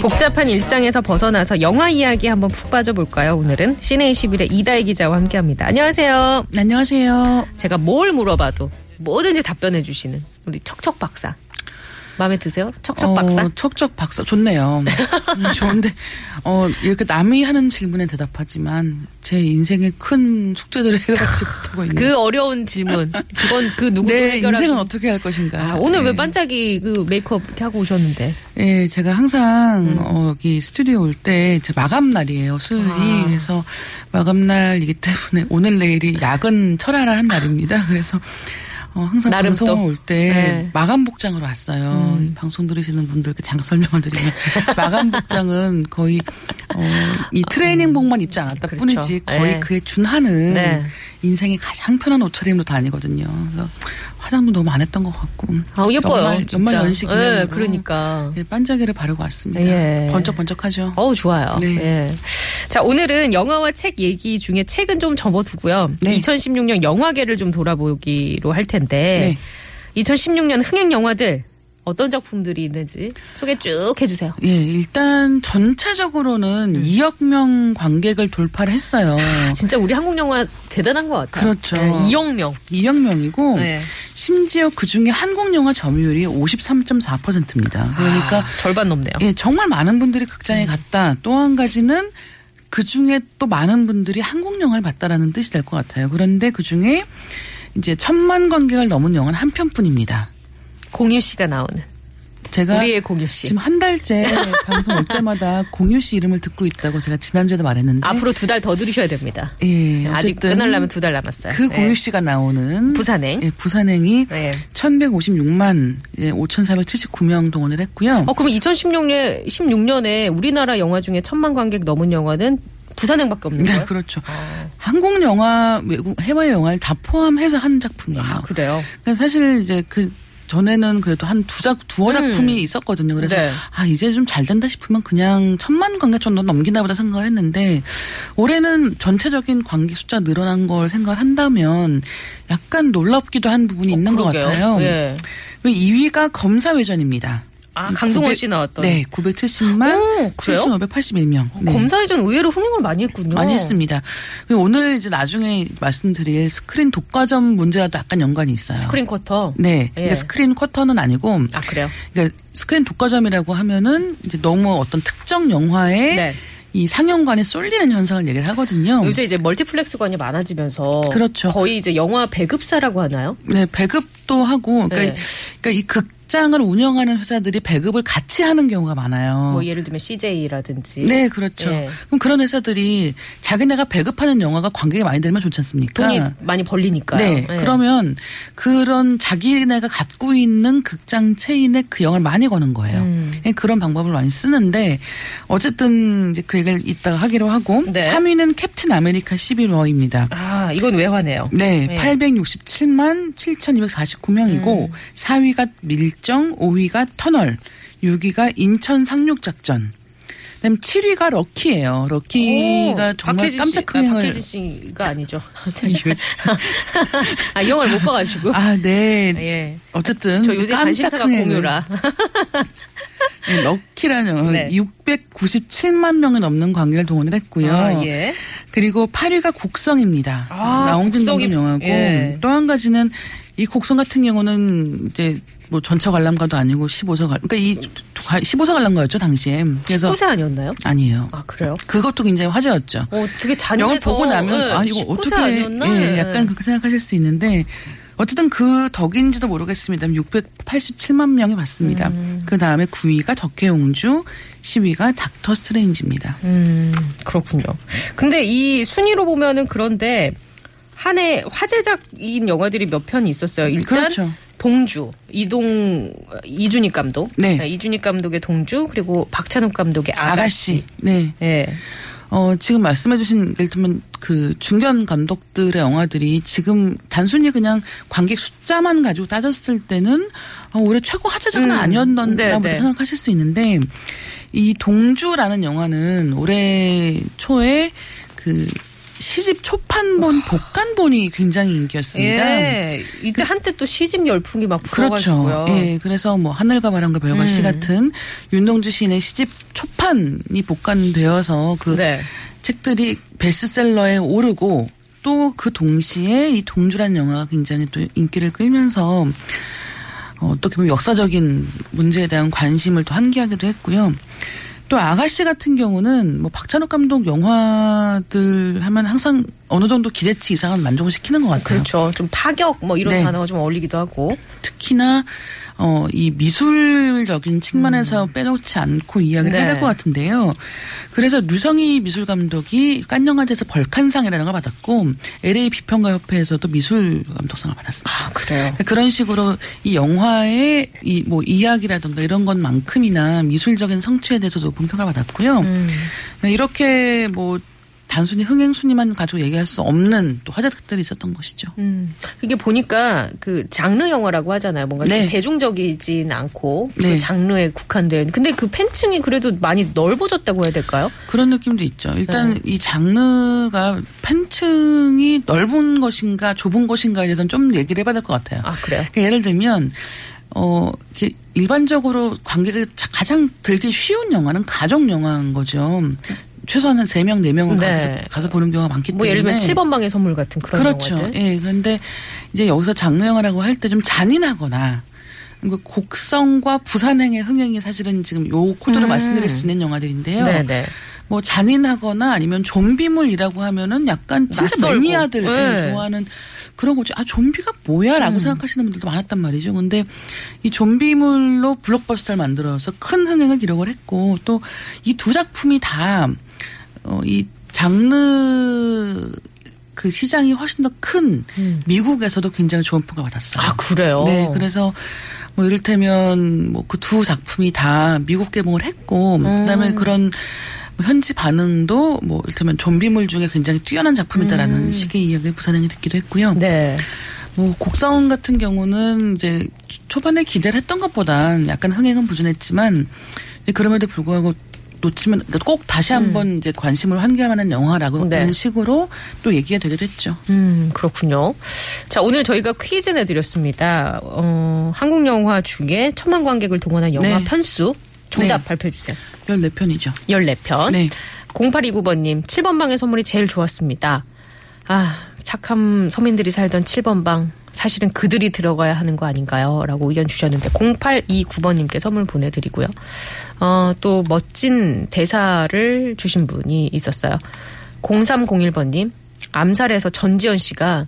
복잡한 일상에서 벗어나서 영화 이야기 한번 푹 빠져볼까요? 오늘은 시네21의 이다혜 기자와 함께합니다. 안녕하세요. 안녕하세요. 제가 뭘 물어봐도 뭐든지 답변해 주시는 우리 척척 박사. 마음에 드세요? 척척 박사? 어, 척척 박사 좋네요. 음, 좋은데 어 이렇게 남이 하는 질문에 대답하지만 제 인생의 큰 숙제들을 해결하지 못하고 있는. 그 어려운 질문. 그건 그 누구도 내 해결하기. 인생은 어떻게 할 것인가. 아, 오늘 네. 왜 반짝이 그 메이크업 이렇게 하고 오셨는데? 예, 제가 항상 음. 어, 여기 스튜디오 올 때 제 마감 날이에요. 수요일이 아. 그래서 마감 날이기 때문에 오늘 내일이 야근 철회라 한 날입니다. 그래서 어, 항상 나름 방송 또. 올때 네. 음. 마감 복장으로 왔어요. 이 방송 들으시는 분들께 잠깐 설명을 드리면 마감 복장은 거의 어, 이 트레이닝복만 입지 않았다 그렇죠. 뿐이지 거의 네. 그에 준하는 네. 인생의 가장 편한 옷차림으로 다니거든요. 그래서 화장도 너무 안 했던 것 같고 아, 예뻐요. 연말, 예, 기념으로 그러니까. 예, 반짝이를 바르고 왔습니다. 예. 번쩍번쩍하죠. 어우, 좋아요. 네. 예. 자, 오늘은 영화와 책 얘기 중에 책은 좀 접어두고요. 네. 2016년 영화계를 좀 돌아보기로 할 텐데, 2016년 흥행 영화들 어떤 작품들이 있는지 소개 쭉 해주세요. 예, 일단 전체적으로는 음. 2억 명 관객을 돌파를 했어요. 진짜 우리 한국 영화 대단한 것 같아요. 그렇죠. 네, 이영명. 2억 명이고 네. 심지어 그 중에 한국 영화 점유율이 53.4%입니다. 그러니까 아, 절반 넘네요. 예, 정말 많은 분들이 극장에 갔다. 또 한 가지는 그 중에 또 많은 분들이 한국 영화를 봤다라는 뜻이 될 것 같아요. 그런데 그 중에 이제 천만 관객을 넘은 영화는 한 편뿐입니다. 공유 씨가 나오는. 제가 우리의 공유 씨. 지금 한 달째 방송 올 때마다 공유 씨 이름을 듣고 있다고 제가 지난주에도 말했는데 앞으로 두 달 더 들으셔야 됩니다. 예, 아직 어쨌든 끝나려면 두 달 남았어요. 그 네. 공유 씨가 나오는 부산행. 예, 부산행이 네. 1156만 예, 5,479명 동원을 했고요. 어, 그럼 2016년, 16년에 우리나라 영화 중에 천만 관객 넘은 영화는 부산행밖에 없는 거예요? 네, 그렇죠. 한국 영화, 외국 해외 영화를 다 포함해서 한 작품이에요. 아, 그래요? 그러니까 사실 이제 그 전에는 그래도 한 두 작, 두어 작품이 있었거든요. 그래서 네. 아, 이제 좀 잘 된다 싶으면 그냥 천만 관객 정도 넘기나 보다 생각을 했는데 올해는 전체적인 관객 숫자 늘어난 걸 생각을 한다면 약간 놀랍기도 한 부분이 있는 것 그러게요. 같아요. 예. 2위가 검사외전입니다. 아, 강동원 900 씨 나왔던. 네, 970만 오, 그래요? 7,581명. 네. 검사외전 의외로 흥행을 많이 했군요. 많이 했습니다. 오늘 이제 나중에 말씀드릴 스크린 독과점 문제와도 약간 연관이 있어요. 스크린 쿼터. 네. 예. 그러니까 스크린 쿼터는 아니고 아, 그래요? 그러니까 스크린 독과점이라고 하면은 이제 너무 어떤 특정 영화에 네. 이 상영관에 쏠리는 현상을 얘기를 하거든요. 요새 이제 멀티플렉스관이 많아지면서. 그렇죠. 거의 이제 영화 배급사라고 하나요? 네, 배급도 하고 그러니까, 네. 그러니까 이 극장을 운영하는 회사들이 배급을 같이 하는 경우가 많아요. 뭐 예를 들면 CJ라든지. 네, 그렇죠. 예. 그럼 그런 회사들이 자기네가 배급하는 영화가 관객이 많이 들면 좋지 않습니까? 돈이 많이 벌리니까요. 네. 예. 그러면 그런 자기네가 갖고 있는 극장 체인에 그 영화를 많이 거는 거예요. 음. 예, 그런 방법을 많이 쓰는데 어쨌든 이제 그 얘기를 이따가 하기로 하고 네. 3위는 캡틴 아메리카 Civil War입니다. 아, 이건 외화네요. 네, 네. 867만 7,249명이고 음. 4위가 밀정, 5위가 터널, 6위가 인천 상륙작전. 그다음 7위가 럭키예요. 럭키가 오, 정말 깜짝 씨, 아, 흥행을 박혜진 씨가 아니죠. 아, 이 영화를 못 봐가지고. 아, 네. 예. 어쨌든 저 요새 깜짝. 공유라. 네, 럭키라는 네. 697만 명이 넘는 관객을 동원을 했고요. 아, 예. 그리고 8위가 곡성입니다. 아, 나홍진 감독 영화고 예. 또한 가지는 이 곡성 같은 경우는 이제 뭐 전처 관람가도 아니고 15서 관 그러니까 이 15서 관람가였죠 당시에. 그래서 19세 아니었나요? 아니에요. 아, 그래요? 그것도 굉장히 화제였죠. 어, 되게 잔인해서. 영화를 보고 나면 예, 아 이거 19세 어떻게 아니었나? 예, 예. 약간 그렇게 생각하실 수 있는데 어쨌든 그 덕인지도 모르겠습니다. 687만 명이 봤습니다. 음. 그 다음에 9위가 덕혜옹주, 10위가 닥터 스트레인지입니다. 음, 그렇군요. 근데 이 순위로 보면은 그런데 한 해 화제작인 영화들이 몇 편이 있었어요. 일단 그렇죠. 동주 이동 이준익 감독, 네. 이준익 감독의 동주 그리고 박찬욱 감독의 아가씨. 아가씨. 네. 예. 어, 지금 말씀해주신, 예를 들면 그 중견 감독들의 영화들이 지금 단순히 그냥 관객 숫자만 가지고 따졌을 때는 어, 올해 최고 화제작은 음, 아니었나 네, 네. 생각하실 수 있는데 이 동주라는 영화는 올해 초에 그 시집 초판본 복간본이 굉장히 인기였습니다. 예. 이때 한때 또 시집 열풍이 막 그렇죠. 불어가지고요. 예, 그래서 뭐 하늘과 바람과 별과 시 음. 같은 윤동주 시인의 시집 초판이 복간되어서 그 네. 책들이 베스트셀러에 오르고 또 그 동시에 이 동주란 영화가 굉장히 또 인기를 끌면서 어, 어떻게 보면 역사적인 문제에 대한 관심을 또 환기하기도 했고요. 또 아가씨 같은 경우는 뭐 박찬욱 감독 영화들 하면 항상 어느 정도 기대치 이상은 만족을 시키는 것 같아요. 그렇죠. 좀 파격 뭐 이런 네. 단어가 좀 어울리기도 하고. 특히나 어, 이 미술적인 측면에서 빼놓지 않고 이야기를 음. 네. 해야 될 것 같은데요. 그래서 류성희 미술 감독이 깐영화제에서 벌칸상이라는 걸 받았고 LA 비평가 협회에서도 미술 감독상을 받았습니다. 아 그래요. 그런 식으로 이 영화의 이 뭐 이야기라든가 이런 것만큼이나 미술적인 성취에 대해서 높은 평가를 받았고요. 음. 이렇게 뭐 단순히 흥행 순위만 가지고 얘기할 수 없는 또 화제들이 있었던 것이죠. 음. 이게 보니까 그 장르 영화라고 하잖아요. 뭔가 좀 네. 대중적이진 않고 그 네. 장르에 국한된. 근데 그 팬층이 그래도 많이 넓어졌다고 해야 될까요? 그런 느낌도 있죠. 일단 네. 이 장르가 팬층이 넓은 것인가 좁은 것인가에 대해서는 좀 얘기를 해봐야 될 것 같아요. 아 그래요. 그러니까 예를 들면 어 이렇게 일반적으로 관객이 자- 가장 들기 쉬운 영화는 가족 영화인 거죠. 최소한 한 3명, 4명은 네. 가서, 가서 보는 경우가 많기 뭐 때문에. 예를 들면 7번 방의 선물 같은 그런 그렇죠. 영화들. 예. 그런데 이제 여기서 장르 영화라고 할 때 좀 잔인하거나 그 곡성과 부산행의 흥행이 사실은 지금 요 코드로 음. 말씀드릴 수 있는 영화들인데요. 네네. 뭐 잔인하거나 아니면 좀비물이라고 하면은 약간 진짜 낯설고. 매니아들 네. 좋아하는 그런 거죠. 아 좀비가 뭐야라고 생각하시는 분들도 많았단 말이죠. 근데 이 좀비물로 블록버스터를 만들어서 큰 흥행을 기록을 했고 또 이 두 작품이 다 어, 이 장르 그 시장이 훨씬 더큰 미국에서도 굉장히 좋은 평가 받았어요. 아 그래요. 네, 그래서 뭐 이를테면 뭐 그 두 작품이 다 미국 개봉을 했고 음. 그다음에 그런 뭐 현지 반응도 뭐 이를테면 좀비물 중에 굉장히 뛰어난 작품이다라는 식의 이야기를 부산행이 듣기도 했고요. 음. 네. 뭐 곡성 같은 경우는 이제 초반에 기대를 했던 것보단 약간 흥행은 부진했지만 그럼에도 불구하고 놓치면 그러니까 꼭 다시 한번 이제 관심을 환기할 만한 영화라고 네. 그런 식으로 또 얘기가 되기도 했죠. 음, 그렇군요. 자, 오늘 저희가 퀴즈 내드렸습니다. 어, 한국 영화 중에 천만 관객을 동원한 영화 네. 편수. 정답 네. 발표해 주세요. 14편이죠. 14편. 네. 0829번님, 7번 방의 선물이 제일 좋았습니다. 아, 착함 서민들이 살던 7번 방. 사실은 그들이 들어가야 하는 거 아닌가요? 라고 의견 주셨는데, 0829번님께 선물 보내드리고요. 어, 또 멋진 대사를 주신 분이 있었어요. 0301번님, 암살에서 전지현 씨가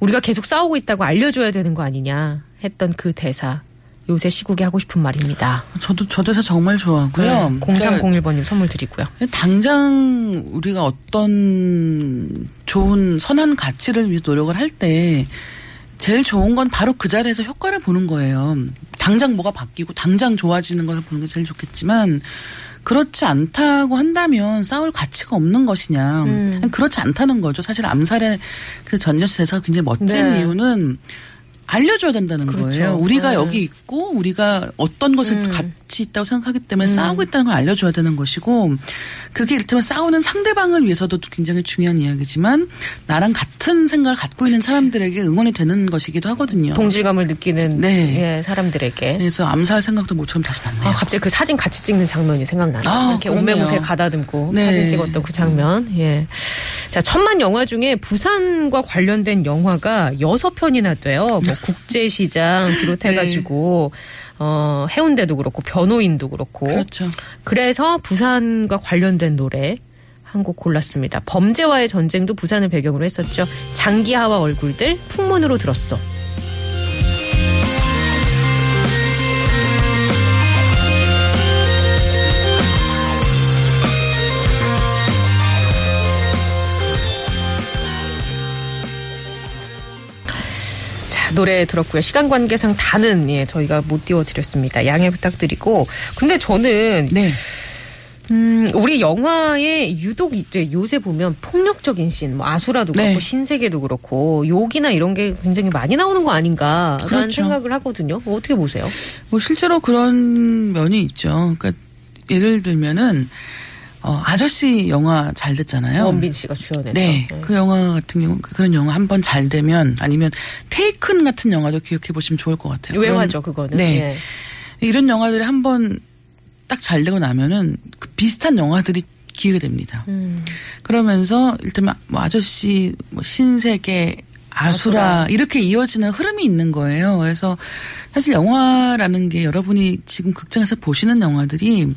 우리가 계속 싸우고 있다고 알려줘야 되는 거 아니냐 했던 그 대사. 요새 시국에 하고 싶은 말입니다. 저도 저 대사 정말 좋아하고요. 그러니까 0301번님 선물 드리고요. 당장 우리가 어떤 좋은 선한 가치를 위해 노력을 할 때 제일 좋은 건 바로 그 자리에서 효과를 보는 거예요. 당장 뭐가 바뀌고 당장 좋아지는 것을 보는 게 제일 좋겠지만 그렇지 않다고 한다면 싸울 가치가 없는 것이냐. 음. 그렇지 않다는 거죠. 사실 암살의 그씨 대사가 굉장히 멋진 네. 이유는 알려줘야 된다는 그렇죠. 거예요. 우리가 네. 여기 있고 우리가 어떤 것을 음. 가치 있다고 생각하기 때문에 싸우고 있다는 걸 알려줘야 되는 것이고 그게 이를테면 싸우는 상대방을 위해서도 굉장히 중요한 이야기지만 나랑 같은 생각을 갖고 있는 사람들에게 응원이 되는 것이기도 하거든요. 동질감을 느끼는 네. 예, 사람들에게. 그래서 암살 생각도 모처럼 다시 났네요. 아, 갑자기 그 사진 같이 찍는 장면이 생각나네요. 아, 이렇게. 옷매무새 가다듬고 네. 사진 찍었던 그 장면. 예. 자, 천만 영화 중에 부산과 관련된 영화가 여섯 편이나 돼요. 뭐 국제시장 비롯해가지고 어, 해운대도 그렇고 변호인도 그렇고. 그렇죠. 그래서 부산과 관련된 노래 한 곡 골랐습니다. 범죄와의 전쟁도 부산을 배경으로 했었죠. 장기하와 얼굴들 풍문으로 들었어. 노래 들었고요. 시간 관계상 다는 예, 저희가 못 띄워드렸습니다. 양해 부탁드리고. 근데 저는 네. 음, 우리 영화에 유독 이제 요새 보면 폭력적인 씬, 뭐 아수라도 네. 그렇고 신세계도 그렇고 욕이나 이런 게 굉장히 많이 나오는 거 아닌가라는 그렇죠. 생각을 하거든요. 뭐 어떻게 보세요? 뭐 실제로 그런 면이 있죠. 그러니까 예를 들면은 어, 아저씨 영화 잘 됐잖아요. 원빈 씨가 주연해서. 네, 그 영화 같은 경우 그런 영화 한 번 잘 되면 아니면 테이큰 같은 영화도 기억해 보시면 좋을 것 같아요. 유행하죠 그거는. 네. 예. 이런 영화들이 한 번 딱 잘 되고 나면은 그 비슷한 영화들이 기회가 됩니다. 음. 그러면서 일테면 뭐 아저씨, 뭐 신세계, 아수라, 아수라. 이렇게 이어지는 흐름이 있는 거예요. 그래서 사실 영화라는 게 여러분이 지금 극장에서 보시는 영화들이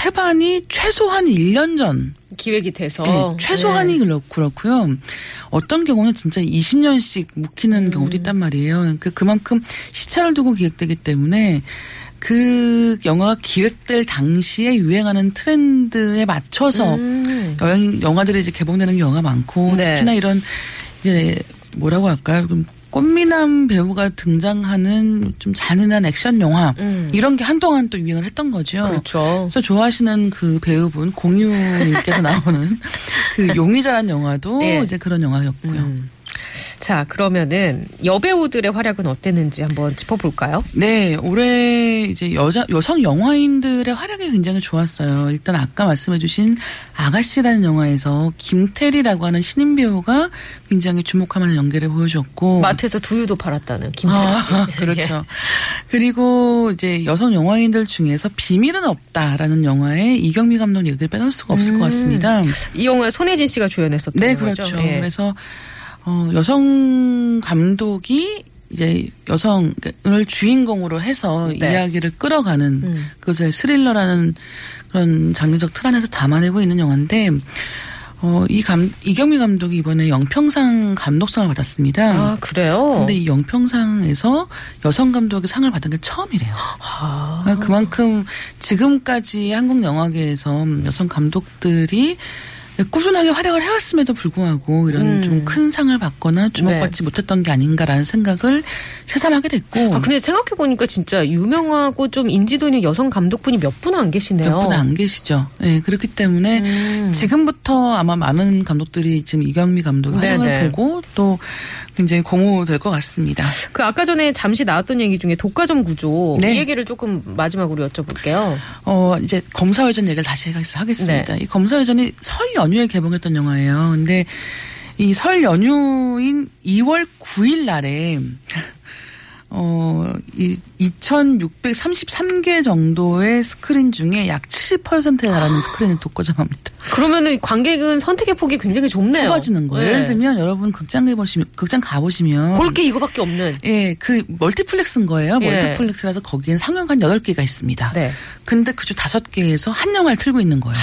태반이 최소한 1년 전 기획이 돼서 네, 최소한이 그렇- 그렇고요. 어떤 경우는 진짜 20년씩 묵히는 음. 경우도 있단 말이에요. 그 그만큼 시차를 두고 기획되기 때문에 그 영화가 기획될 당시에 유행하는 트렌드에 맞춰서 음. 여행 영화들이 이제 개봉되는 경우가 많고 네. 특히나 이런 이제 뭐라고 할까요? 좀 꽃미남 배우가 등장하는 좀 잔인한 액션 영화 음. 이런 게 한동안 또 유행을 했던 거죠. 그렇죠. 그래서 좋아하시는 그 배우분 공유님께서 나오는 그 용의자란 영화도 예. 이제 그런 영화였고요. 음. 자 그러면은 여배우들의 활약은 어땠는지 한번 짚어볼까요? 네, 올해 이제 여자 여성 영화인들의 활약이 굉장히 좋았어요. 일단 아까 말씀해주신 아가씨라는 영화에서 김태리라고 하는 신인 배우가 굉장히 주목할 만한 연기를 보여줬고. 마트에서 두유도 팔았다는 김태리 씨. 아, 그렇죠. 그리고 이제 여성 영화인들 중에서 비밀은 없다라는 영화에 이경미 감독 얘기를 빼놓을 수가 없을 것 같습니다. 이 영화에 손혜진 씨가 주연했었던 네, 거죠. 그렇죠. 예. 그래서 어, 여성 감독이 이제 여성을 주인공으로 해서 네. 이야기를 끌어가는 음. 그것을 스릴러라는 그런 장르적 틀 안에서 담아내고 있는 영화인데 어, 이 감, 이경미 감독이 이번에 영평상 감독상을 받았습니다. 아 그래요? 근데 이 영평상에서 여성 감독이 상을 받은 게 처음이래요. 아. 그러니까 그만큼 지금까지 한국 영화계에서 여성 감독들이 꾸준하게 활약을 해왔음에도 불구하고 이런 음. 좀큰 상을 받거나 주목받지 못했던 게 아닌가라는 생각을 새삼하게 됐고 아, 근데 생각해 보니까 진짜 유명하고 좀 인지도 있는 여성 감독분이 몇 분 안 계시네요. 몇 분 안 계시죠. 네, 그렇기 때문에 음. 지금부터 아마 많은 감독들이 지금 이경미 감독의 활약을 네네. 보고 또 굉장히 고무될 것 같습니다. 그 아까 전에 잠시 나왔던 얘기 중에 독과점 구조 네. 이 얘기를 조금 마지막으로 여쭤볼게요. 어, 이제 검사회전 얘기를 다시 하겠습니다. 네. 이 검사회전이 설 연휴에 개봉했던 영화예요. 근데 이 설 연휴인 2월 9일 날에 어, 이 2,633개 정도의 스크린 중에 약 70%에 달하는 스크린을 독과점합니다. 그러면은 관객은 선택의 폭이 굉장히 좁네요. 좁아지는 거예요. 네. 예를 들면 여러분 극장 가보시면, 극장 가보시면. 볼 게 이거밖에 없는. 예, 그 멀티플렉스인 거예요. 예. 멀티플렉스라서 거기엔 상영관 8개가 있습니다. 네. 근데 그중 다섯 개에서 한 영화를 틀고 있는 거예요.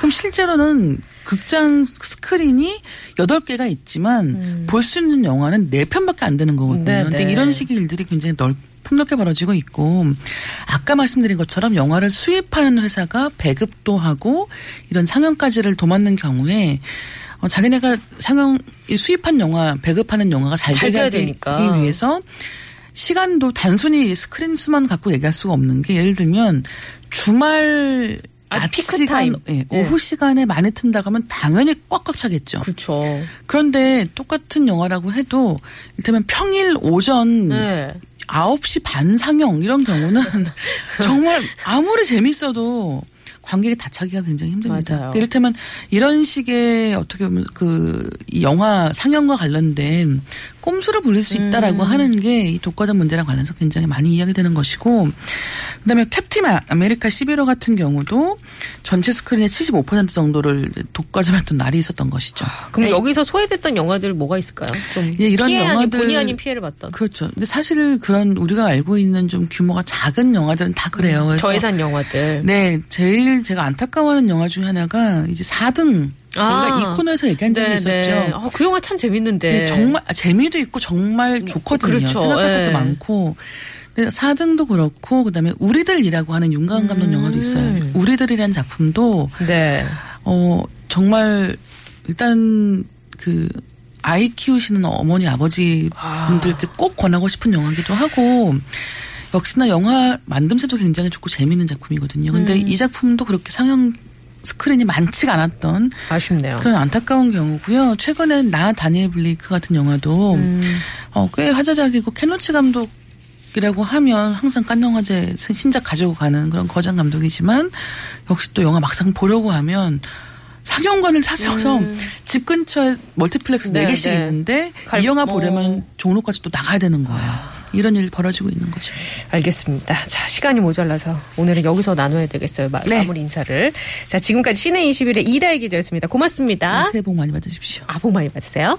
그럼 실제로는 극장 스크린이 여덟 개가 있지만 볼수 있는 영화는 네 편밖에 안 되는 거거든요. 음. 네, 근데 네. 이런 식의 일들이 굉장히 넓 폭넓게 벌어지고 있고 아까 말씀드린 것처럼 영화를 수입하는 회사가 배급도 하고 이런 상영까지를 도맡는 경우에 어, 자기네가 상영 이 수입한 영화 배급하는 영화가 잘 잘 되게 되니까. 위해서 시간도 단순히 스크린 수만 갖고 얘기할 수가 없는 게 예를 들면 주말 낮 피크 시간, 타임. 예, 예. 오후 시간에 많이 튼다고 하면 당연히 꽉꽉 차겠죠. 그렇죠. 그런데 똑같은 영화라고 해도 이를테면 평일 오전 네. 9시 반 상영 이런 경우는 정말 아무리 재밌어도 관객이 다 차기가 굉장히 힘듭니다. 맞아요. 이를테면 이런 식의 어떻게 보면 그이 영화 상영과 관련된 꼼수를 부릴 수 있다라고 음. 하는 게 이 독과점 문제랑 관련해서 굉장히 많이 이야기되는 것이고 그다음에 캡틴 아- 아메리카 11호 같은 경우도 전체 스크린의 75% 정도를 독과점했던 날이 있었던 것이죠. 그럼 네. 여기서 소외됐던 영화들 뭐가 있을까요? 좀 예, 이런 피해 아닌 영화들- 본의 아닌 피해를 봤던 그렇죠. 근데 사실 그런 우리가 알고 있는 좀 규모가 작은 영화들은 다 그래요. 그래서 저예산 영화들. 네, 제일 제가 안타까워하는 영화 중에 하나가 이제 4등 저희가 아. 이 코너에서 얘기한 적이 있었죠. 아, 그 영화 참 재밌는데. 네, 정말 아, 재미도 있고 정말 좋거든요. 그렇죠. 생각할 것도 예. 많고. 근데 4등도 그렇고 그다음에 우리들이라고 하는 윤가은 감독 음. 영화도 있어요. 우리들이라는 작품도 네. 어 정말 일단 그 아이 키우시는 어머니 아버지 분들께 꼭 권하고 싶은 영화기도 하고 역시나 영화 만듦새도 굉장히 좋고 재미있는 작품이거든요. 근데 이 작품도 그렇게 상영 스크린이 많지가 않았던 아쉽네요. 그런 안타까운 경우고요. 최근에 나 다니엘 블레이크 같은 영화도 어, 꽤 화제작이고 케노치 감독 이라고 하면 항상 깐영화제 신작 가지고 가는 그런 거장 감독이지만 역시 또 영화 막상 보려고 하면 상영관을 찾아서 집 근처에 멀티플렉스 네, 네, 개씩 네. 있는데 갈- 이 영화 어. 보려면 종로까지 또 나가야 되는 거예요. 이런 일이 벌어지고 있는 거죠. 알겠습니다. 자, 시간이 모자라서 오늘은 여기서 나눠야 되겠어요. 마, 네. 무리 인사를. 자, 지금까지 씨네21의 이다혜 기자였습니다. 고맙습니다. 새해 복 많이 받으십시오. 아, 복 많이 받으세요.